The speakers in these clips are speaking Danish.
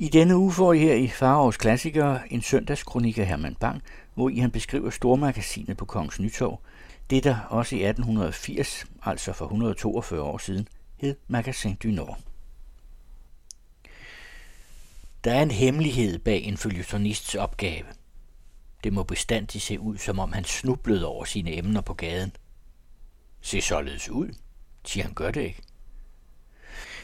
I denne uge får I her i Farovs Klassikere en søndagskronik af Herman Bang, hvor I han beskriver stormagasinet på Kongens Nytorv. Det der også i 1880, altså for 142 år siden, hed Magasin du Nord. Der er en hemmelighed bag en følgetonists opgave. Det må bestandigt se ud, som om han snublede over sine emner på gaden. Se således ud, siger han gør det ikke.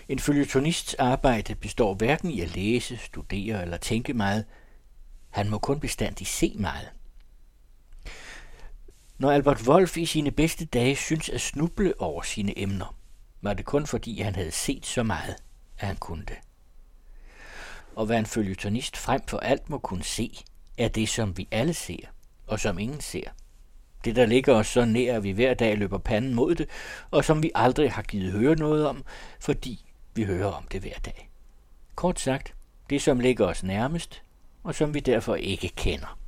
En følgetonists arbejde består hverken i at læse, studere eller tænke meget. Han må kun bestandig se meget. Når Albert Wolf i sine bedste dage synes at snuble over sine emner, var det kun fordi han havde set så meget, at han kunne det. Og hvad en følgetonist frem for alt må kunne se, er det, som vi alle ser, og som ingen ser. Det, der ligger os så nær, at vi hver dag løber panden mod det, og som vi aldrig har givet høre noget om, fordi vi hører om det hver dag. Kort sagt, det som ligger os nærmest, og som vi derfor ikke kender.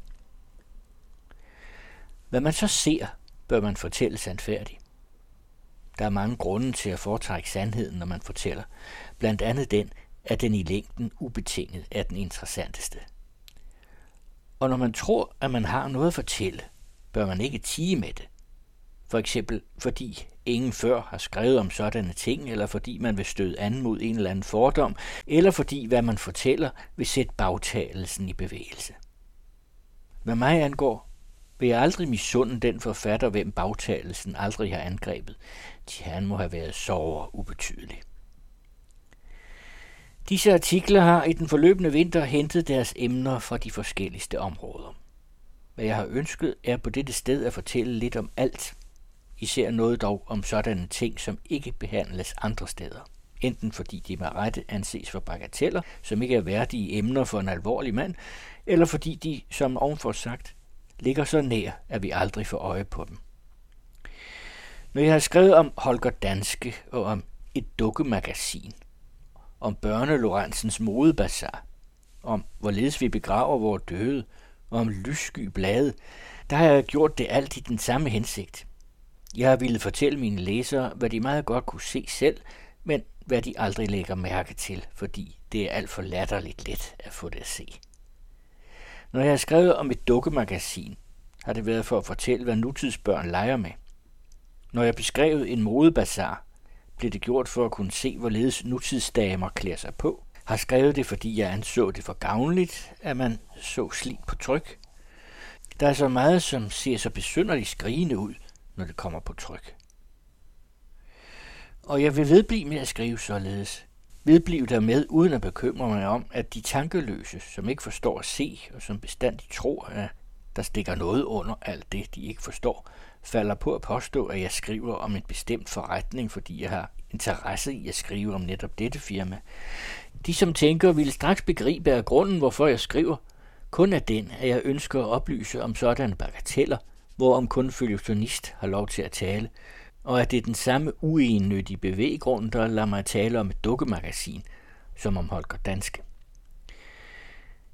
Hvad man så ser, bør man fortælle sandfærdigt. Der er mange grunde til at foretrække sandheden, når man fortæller. Blandt andet den, at den i længden ubetinget er den interessanteste. Og når man tror, at man har noget at fortælle, bør man ikke tige med det. For eksempel fordi ingen før har skrevet om sådanne ting, eller fordi man vil støde an mod en eller anden fordom, eller fordi hvad man fortæller vil sætte bagtagelsen i bevægelse. Hvad mig angår, vil jeg aldrig misunde den forfatter, hvem bagtagelsen aldrig har angrebet. til han må have været sover ubetydelig. Disse artikler har i den forløbende vinter hentet deres emner fra de forskelligste områder. Hvad jeg har ønsket er på dette sted at fortælle lidt om alt, især noget dog om sådanne ting, som ikke behandles andre steder. Enten fordi de med rette anses for bagateller, som ikke er værdige emner for en alvorlig mand, eller fordi de, som ovenfor sagt, ligger så nær, at vi aldrig får øje på dem. Når jeg har skrevet om Holger Danske og om et dukkemagasin, om børnelorentsens modebazar, om hvorledes vi begraver vores døde, og om lyssky blade, der har jeg gjort det alt i den samme hensigt. Jeg har ville fortælle mine læsere, hvad de meget godt kunne se selv, men hvad de aldrig lægger mærke til, fordi det er alt for latterligt let at få det at se. Når jeg har skrevet om et dukkemagasin, har det været for at fortælle, hvad nutidsbørn leger med. Når jeg beskrev en modebazar, blev det gjort for at kunne se, hvorledes nutidsdamer klæder sig på. Har skrevet det, fordi jeg anså det for gavnligt, at man så slik på tryk. Der er så meget, som ser så besynderligt skrigende ud, når det kommer på tryk. Og jeg vil vedblive med at skrive således. Vedblive der med, uden at bekymre mig om, at de tankeløse, som ikke forstår at se, og som bestandigt tror, at der stikker noget under alt det, de ikke forstår, falder på at påstå, at jeg skriver om en bestemt forretning, fordi jeg har interesse i at skrive om netop dette firma. De, som tænker, vil straks begribe af grunden, hvorfor jeg skriver, kun er den, at jeg ønsker at oplyse om sådanne bagateller, hvorom kun følgetonist har lov til at tale, og at det er den samme uennyttige bevæggrund, der lader mig tale om et dukkemagasin, som om Holger Danske.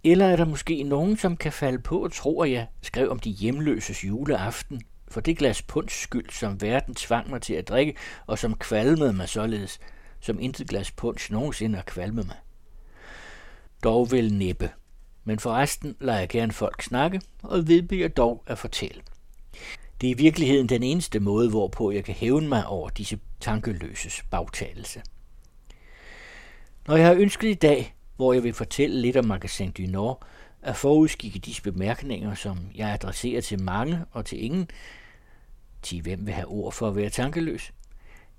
Eller er der måske nogen, som kan falde på og tro, at jeg skrev om de hjemløses juleaften, for det glas punds skyld, som verden tvang mig til at drikke, og som kvalmede mig således, som intet glas punch nogensinde har kvalmet mig. Dog vil næppe, men forresten lader jeg gerne folk snakke, og vedbliver dog at fortælle. Det er i virkeligheden den eneste måde, hvorpå jeg kan hævne mig over disse tankeløses bagtalelse. Når jeg har ønsket i dag, hvor jeg vil fortælle lidt om Magasin du Nord, at forudskikke disse bemærkninger, som jeg adresserer til mange og til ingen, til hvem vil have ord for at være tankeløs,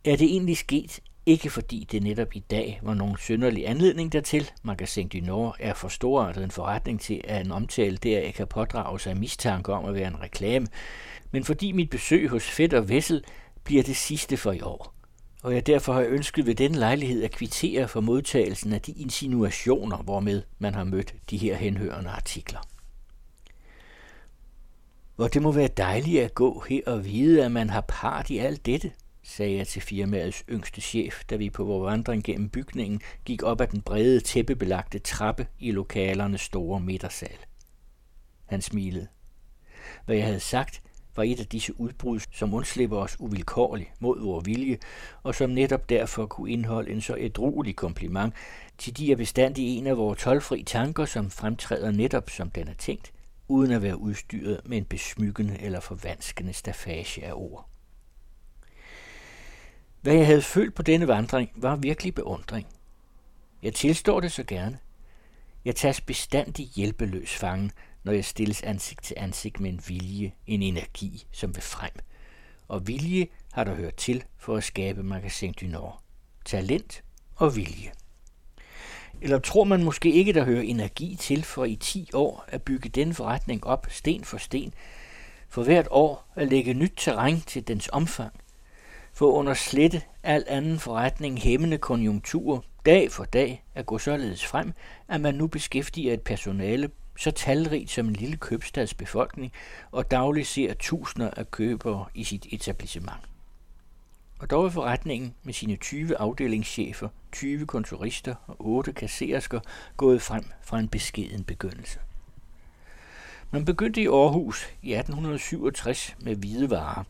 er det egentlig sket, ikke fordi det netop i dag var nogen synderlig anledning dertil. Magasin du Nord er for storartet en forretning til, at en omtale der ikke kan pådrage sig mistanke om at være en reklame, men fordi mit besøg hos Fætter Vessel bliver det sidste for i år. Og jeg derfor har ønsket ved den lejlighed at kvittere for modtagelsen af de insinuationer, hvormed man har mødt de her henhørende artikler. Hvor det må være dejligt at gå her og vide, at man har part i alt dette, sagde jeg til firmaets yngste chef, da vi på vores vandring gennem bygningen gik op ad den brede tæppebelagte trappe i lokalernes store midtersal. Han smilede. Hvad jeg havde sagt, var et af disse udbrud, som undslipper os uvilkårligt mod vores vilje, og som netop derfor kunne indeholde en så ædruelig kompliment, til de er bestandig en af vores tolvfri tanker, som fremtræder netop som den er tænkt, uden at være udstyret med en besmykkende eller forvanskende stafage af ord. Hvad jeg havde følt på denne vandring, var virkelig beundring. Jeg tilstår det så gerne. Jeg tages bestandig hjælpeløs fangen, når jeg stilles ansigt til ansigt med en vilje, en energi, som vil frem. Og vilje har der hørt til for at skabe Magasin du Nord. Talent og vilje. Eller tror man måske ikke, der hører energi til for i 10 år at bygge den forretning op sten for sten, for hvert år at lægge nyt terræn til dens omfang, for under slette al anden forretning hæmmende konjunkturer dag for dag at gå således frem, at man nu beskæftiger et personale så talrigt som en lille købstads befolkning, og dagligt ser tusinder af købere i sit etablissement. Og dog er forretningen med sine 20 afdelingschefer, 20 kontorister og 8 kassersker gået frem fra en beskeden begyndelse. Man begyndte i Aarhus i 1867 med hvide varer.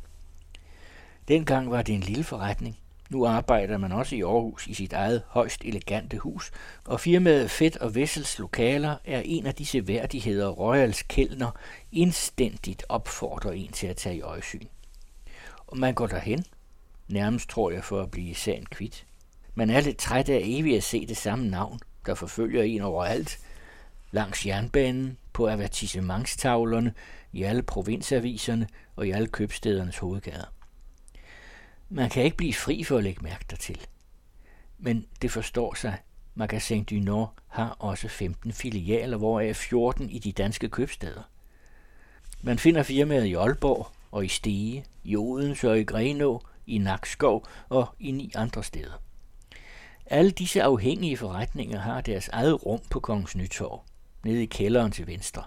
Dengang var det en lille forretning, nu arbejder man også i Aarhus i sit eget højst elegante hus, og firmaet Fedt og Vessels lokaler er en af disse værdigheder, Royals Kældner indstændigt opfordrer en til at tage i øjesyn. Og man går derhen, nærmest tror jeg for at blive sagen kvit. Man er lidt træt af evigt at se det samme navn, der forfølger en overalt, langs jernbanen, på avertissementstavlerne, i alle provinsaviserne og i alle købstedernes hovedgader. Man kan ikke blive fri for at lægge mærke dertil. Men det forstår sig. Magasin du Nord har også 15 filialer, hvoraf 14 i de danske købsteder. Man finder firmaet i Aalborg og i Stege, i Odense og i Grenå, i Nakskov og i ni andre steder. Alle disse afhængige forretninger har deres eget rum på Kongens Nytorv, nede i kælderen til venstre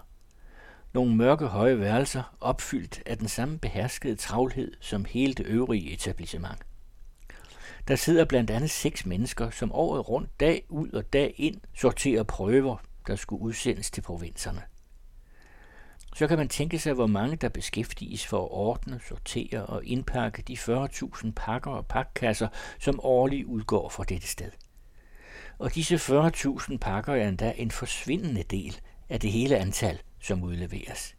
nogle mørke høje værelser, opfyldt af den samme beherskede travlhed som hele det øvrige etablissement. Der sidder blandt andet seks mennesker, som året rundt dag ud og dag ind sorterer prøver, der skulle udsendes til provinserne. Så kan man tænke sig, hvor mange der beskæftiges for at ordne, sortere og indpakke de 40.000 pakker og pakkasser, som årligt udgår fra dette sted. Og disse 40.000 pakker er endda en forsvindende del af det hele antal, som udleveres.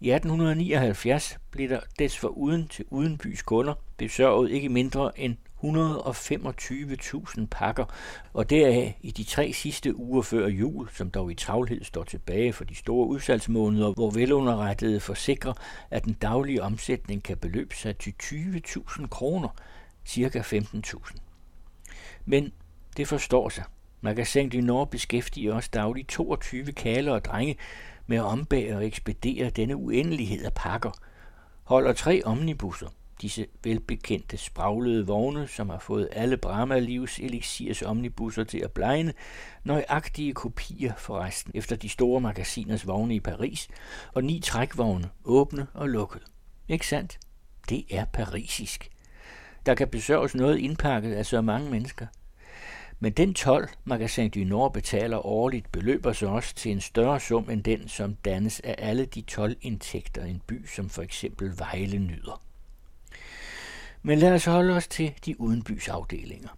I 1879 blev der desforuden til udenbys kunder besørget ikke mindre end 125.000 pakker, og deraf i de tre sidste uger før jul, som dog i travlhed står tilbage for de store udsalgsmåneder, hvor velunderrettede forsikrer, at den daglige omsætning kan beløbe sig til 20.000 kroner, cirka 15.000. Men det forstår sig. Magasin du Nord beskæftiger også dagligt 22 kaler og drenge, med at ombære og ekspedere denne uendelighed af pakker, holder tre omnibusser, disse velbekendte spraglede vogne, som har fået alle Brahma-livs elixirs omnibusser til at blegne, nøjagtige kopier forresten efter de store magasiners vogne i Paris, og ni trækvogne, åbne og lukkede. Ikke sandt? Det er parisisk. Der kan besørges noget indpakket af så mange mennesker – men den 12, Magasin du Nord betaler årligt, beløber sig også til en større sum end den, som dannes af alle de 12 indtægter, en by som for eksempel Vejle nyder. Men lad os holde os til de udenbysafdelinger.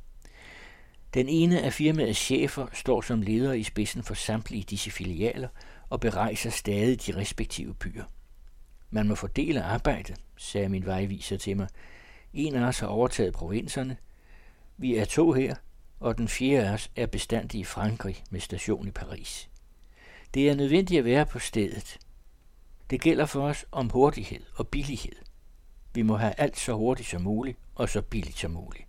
Den ene af firmaets chefer står som leder i spidsen for samtlige disse filialer og berejser stadig de respektive byer. Man må fordele arbejdet, sagde min vejviser til mig. En af os har overtaget provinserne. Vi er to her, og den fjerde af os er bestandig i Frankrig med station i Paris. Det er nødvendigt at være på stedet. Det gælder for os om hurtighed og billighed. Vi må have alt så hurtigt som muligt og så billigt som muligt.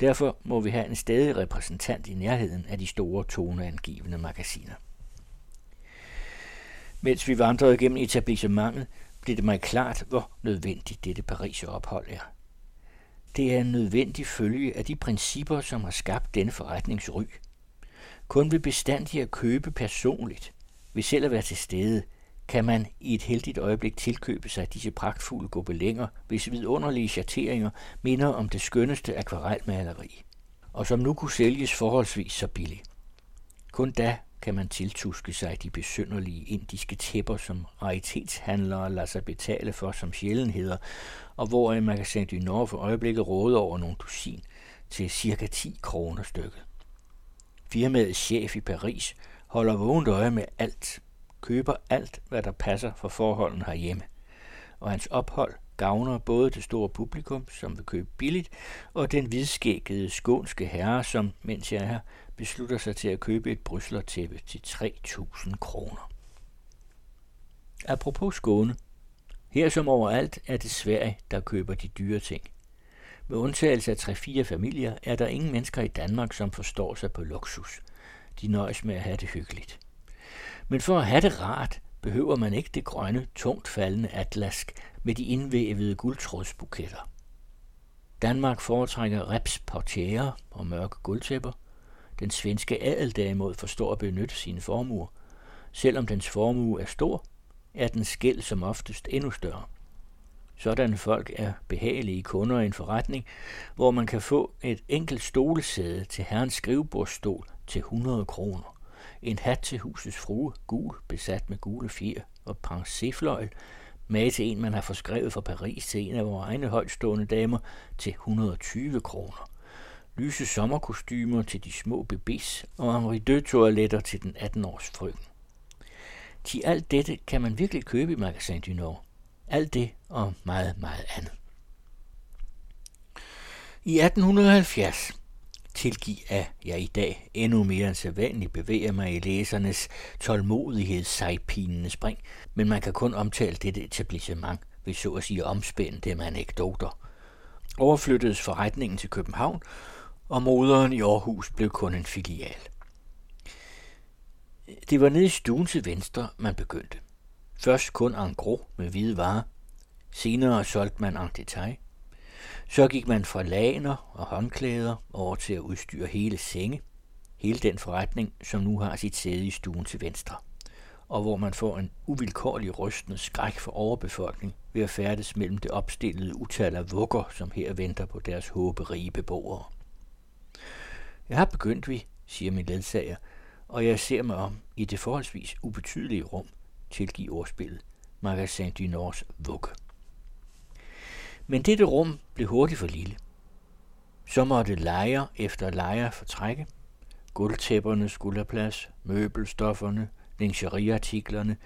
Derfor må vi have en stadig repræsentant i nærheden af de store toneangivende magasiner. Mens vi vandrede gennem etablissementet, blev det mig klart, hvor nødvendigt dette Paris-ophold er. Det er en nødvendig følge af de principper, som har skabt denne forretningsry. Kun ved bestandig at købe personligt, ved selv at være til stede, kan man i et heldigt øjeblik tilkøbe sig disse pragtfulde gobelænger, hvis vidunderlige chateringer minder om det skønneste akvarelmaleri, og som nu kunne sælges forholdsvis så billigt. Kun da kan man tiltuske sig de besynderlige indiske tæpper, som raritetshandlere lader sig betale for som sjældenheder, og hvor en magasin du Nord for øjeblikket råder over nogle dusin til cirka 10 kroner stykket. Firmaets chef i Paris holder vågent øje med alt, køber alt, hvad der passer for forholdene herhjemme, og hans ophold gavner både det store publikum, som vil købe billigt, og den hvidskækkede skånske herre, som, mens jeg er her, beslutter sig til at købe et bryslertæppe til 3.000 kroner. Apropos Skåne. Her som overalt er det Sverige, der køber de dyre ting. Med undtagelse af tre-fire familier er der ingen mennesker i Danmark, som forstår sig på luksus. De nøjes med at have det hyggeligt. Men for at have det rart, behøver man ikke det grønne, tungt faldende atlask med de indvævede guldtrådsbuketter. Danmark foretrækker reps portiere og mørke guldtæpper. Den svenske adel derimod forstår at benytte sine formuer. Selvom dens formue er stor, er den skæld som oftest endnu større. Sådanne folk er behagelige kunder i en forretning, hvor man kan få et enkelt stolesæde til herrens skrivebordsstol til 100 kroner. En hat til husets frue, gul, besat med gule fjer og pensefløjl, med til en, man har forskrevet fra Paris til en af vores egne højtstående damer til 120 kroner. Lyse sommerkostymer til de små bebis og amridø-toiletter til den 18-års frøken. Til alt dette kan man virkelig købe i Magasin du Nord. Alt det og meget, meget andet. I 1870 tilgiv, at jeg i dag endnu mere end sædvanligt bevæger mig i læsernes tålmodighedssejpinende spring, men man kan kun omtale dette etablissement ved så at sige omspænde dem anekdoter. Overflyttedes forretningen til København, og moderen i Aarhus blev kun en filial. Det var nede i stuen til venstre, man begyndte. Først kun en gros med hvide varer. Senere solgte man en detail. Så gik man fra laner og håndklæder over til at udstyre hele senge, hele den forretning, som nu har sit sæde i stuen til venstre, og hvor man får en uvilkårlig rystende skræk for overbefolkning ved at færdes mellem det opstillede utal af vugger, som her venter på deres håberige beboere. Jeg har begyndt vi, siger min ledsager, og jeg ser mig om i det forholdsvis ubetydelige rum, tilgiv ordspillet, Magasin du Nords vugge. Men dette rum blev hurtigt for lille. Så måtte lejer efter lejer fortrække. Guldtæpperne skulle have plads, møbelstofferne, lingeriartiklerne.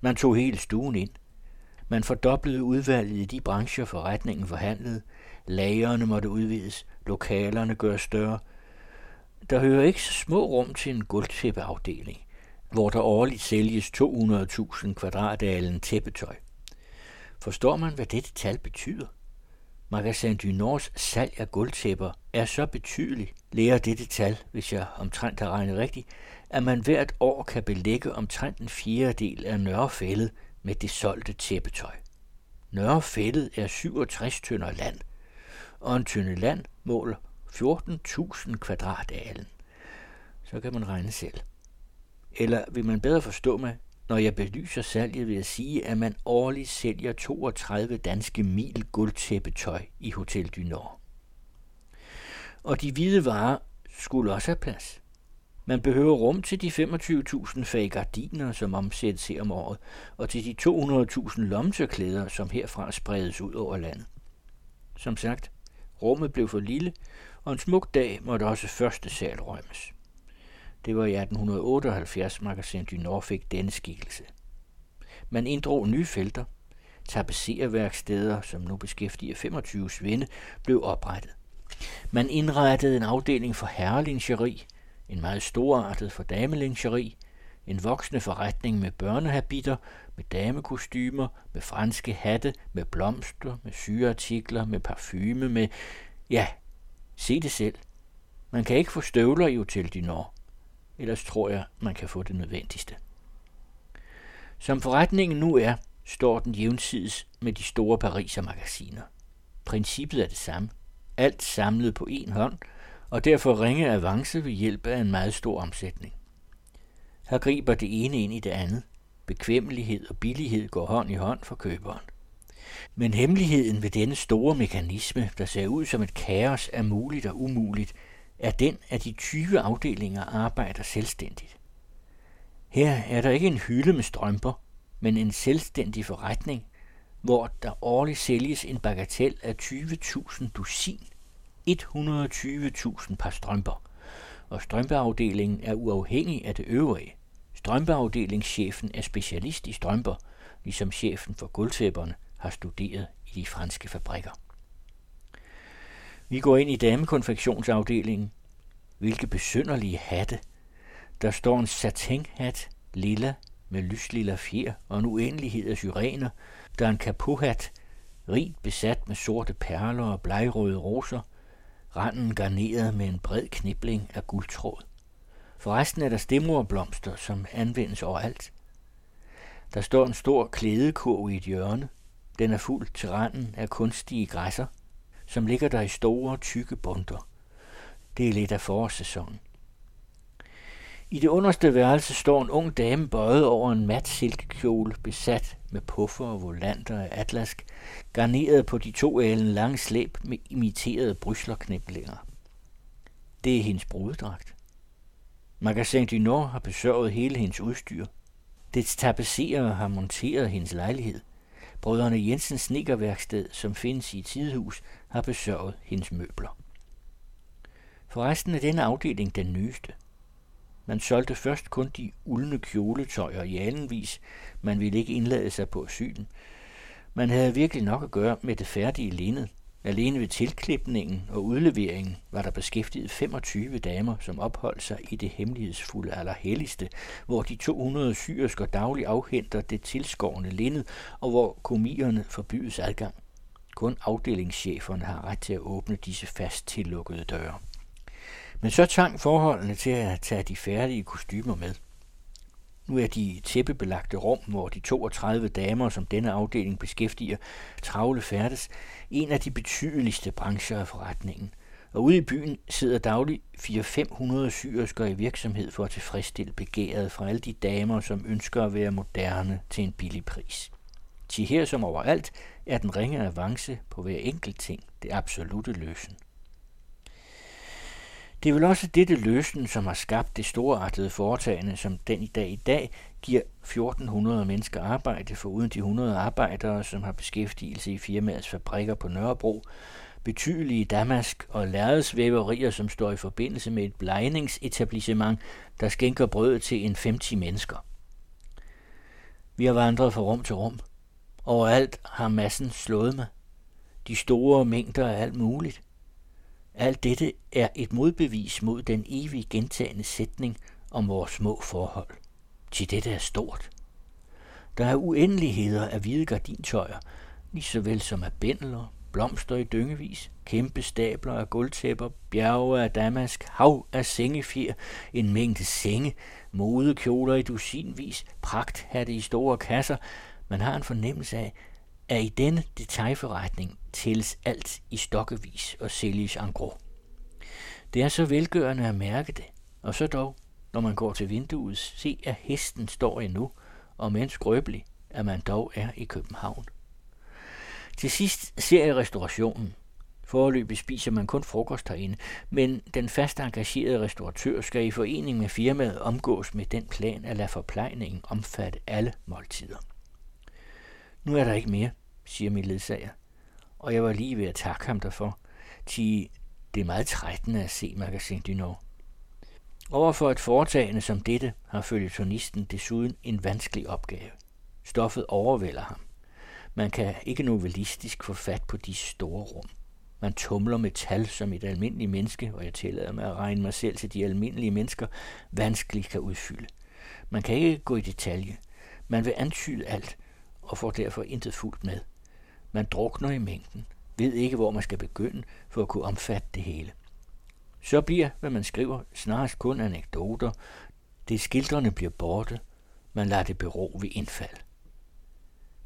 Man tog hele stuen ind. Man fordoblede udvalget i de brancher, forretningen forhandlede. Lagerne måtte udvides, lokalerne gøres større. Der hører ikke så små rum til en guldtæppeafdeling, hvor der årligt sælges 200.000 kvadratalen tæppetøj. Forstår man, hvad dette tal betyder? Magasin du Nords salg af guldtæpper er så betydelig, lærer dette tal, hvis jeg omtrent har regnet rigtigt, at man hvert år kan belægge omtrent en fjerdedel af Nørrefældet med det solgte tæppetøj. Nørrefældet er 67 tønder land, og en tynde land måler 14.000 kvadratalen. Så kan man regne selv. Eller vil man bedre forstå mig, når jeg belyser salget ved at sige, at man årligt sælger 32 danske mil guldtæppetøj i Hotel du Nord. Og de hvide varer skulle også have plads. Man behøver rum til de 25.000 fag gardiner, som omsættes her om året, og til de 200.000 lommetørklæder, som herfra spredes ud over landet. Som sagt, rummet blev for lille, og en smuk dag måtte også første sal rømmes. Det var i 1878, Magasin du Nord fik denne skikkelse. Man inddrog nye felter. Tapecerværksteder, som nu beskæftiger 25 svinde, blev oprettet. Man indrettede en afdeling for herrelingeri, en meget storartet for damelingeri, en voksende forretning med børnehabiter, med damekostymer, med franske hatte, med blomster, med syreartikler, med parfume, med... Ja, se det selv. Man kan ikke få støvler i Hotel Dinor. Ellers tror jeg, man kan få det nødvendigste. Som forretningen nu er, står den jævnsides med de store Pariser magasiner. Princippet er det samme. Alt samlet på én hånd, og derfor ringe avance ved hjælp af en meget stor omsætning. Her griber det ene ind i det andet. Bekvemmelighed og billighed går hånd i hånd for køberen. Men hemmeligheden ved denne store mekanisme, der ser ud som et kaos af muligt og umuligt, er den, at de 20 afdelinger arbejder selvstændigt. Her er der ikke en hylde med strømper, men en selvstændig forretning, hvor der årligt sælges en bagatel af 20.000 dusin, 120.000 par strømper, og strømpeafdelingen er uafhængig af det øvrige. Strømpeafdelingschefen er specialist i strømper, ligesom chefen for gulvtæpperne har studeret i de franske fabrikker. Vi går ind i damekonfektionsafdelingen. Hvilke besynderlige hatte. Der står en satinhat, lilla, med lyslilla fjer og en uendelighed af syrener. Der er en kapuhat, rigt besat med sorte perler og blegrøde roser. Randen garneret med en bred knibling af guldtråd. Forresten er der stemorblomster, som anvendes overalt. Der står en stor klædekurv i et hjørne. Den er fuld til randen af kunstige græsser, som ligger der i store, tykke bunter. Det er lidt af forårssæsonen. I det underste værelse står en ung dame bøjet over en mat silkekjole, besat med puffer og volanter af atlask, garneret på de to alen lange slæb med imiterede bryslerkniblinger. Det er hendes brudedragt. Magasin du Nord har besørget hele hendes udstyr. Dets tapisserer har monteret hendes lejlighed. Brødrene Jensens snekerværksted, som findes i et tidehus, har besørget hendes møbler. Forresten er denne afdeling den nyeste. Man solgte først kun de uldne kjoletøjer i alenvis. Man ville ikke indlade sig på syden. Man havde virkelig nok at gøre med det færdige linned. Alene ved tilklipningen og udleveringen var der beskæftiget 25 damer, som opholdt sig i det hemmelighedsfulde allerhelligste, hvor de 200 syrsker dagligt afhenter det tilskårende linned, og hvor komierne forbydes adgang. Kun afdelingscheferne har ret til at åbne disse fast tillukkede døre. Men så tvang forholdene til at tage de færdige kostymer med. Nu er de tæppebelagte rum, hvor de 32 damer, som denne afdeling beskæftiger, travle færdes, en af de betydeligste brancher af forretningen. Og ude i byen sidder dagligt 400-500 syrsker i virksomhed for at tilfredsstille begæret fra alle de damer, som ønsker at være moderne til en billig pris. Til her som overalt er den ringe avance på hver enkelt ting det absolute løsen. Det er vel også dette løsen, som har skabt det storartede foretagende, som den i dag i dag giver 1400 mennesker arbejde, for uden de 100 arbejdere, som har beskæftigelse i firmaets fabrikker på Nørrebro, betydelige damask- og lærredsvæverier, som står i forbindelse med et blejningsetablissement, der skænker brød til en 50 mennesker. Vi har vandret fra rum til rum. Overalt har massen slået mig. De store mængder af alt muligt – alt dette er et modbevis mod den evige gentagende sætning om vores små forhold. Til dette er stort. Der er uendeligheder af hvide gardintøjer, lige så vel som af bændeler, blomster i dyngevis, kæmpe stabler af gulvtæpper, bjerge af damask, hav af sengefjer, en mængde senge, modekjoler i dusinvis, pragthatte i store kasser. Man har en fornemmelse af, at i denne detaljforretning tælles alt i stokkevis og sælges en gros. Det er så velgørende at mærke det, og så dog, når man går til vinduet, se at hesten står endnu, og mens skrøbelig, at man dog er i København. Til sidst ser jeg restaurationen. Foreløbig spiser man kun frokost herinde, men den fast engagerede restauratør skal i forening med firmaet omgås med den plan at lade forplejningen omfatte alle måltider. Nu er der ikke mere, siger min ledsager, og jeg var lige ved at takke ham derfor, til det er meget trættende at se Magasin du Nord. Overfor et foretagende som dette har følgetonisten desuden en vanskelig opgave. Stoffet overvælder ham. Man kan ikke novellistisk få fat på de store rum. Man tumler med tal, som et almindeligt menneske, og jeg tillader mig at regne mig selv til de almindelige mennesker, vanskeligt kan udfylde. Man kan ikke gå i detalje. Man vil antyde alt, og får derfor intet fuldt med. Man drukner i mængden, ved ikke, hvor man skal begynde for at kunne omfatte det hele. Så bliver, hvad man skriver, snarest kun anekdoter. Det skildrende bliver borte. Man lader det bero ved indfald.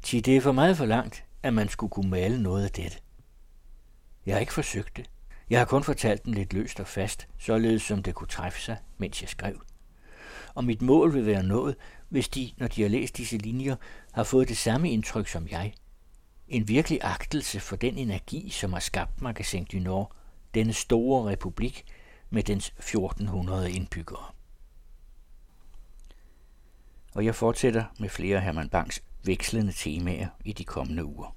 Til det er for meget for langt, at man skulle kunne male noget af dette. Jeg har ikke forsøgt det. Jeg har kun fortalt den lidt løst og fast, således som det kunne træffe sig, mens jeg skrev. Og mit mål vil være nået, hvis de, når de har læst disse linjer, har fået det samme indtryk som jeg – en virkelig agtelse for den energi, som har skabt Magasin du Nord, denne store republik med dens 1400 indbyggere. og jeg fortsætter med flere af Herman Bangs vekslende temaer i de kommende uger.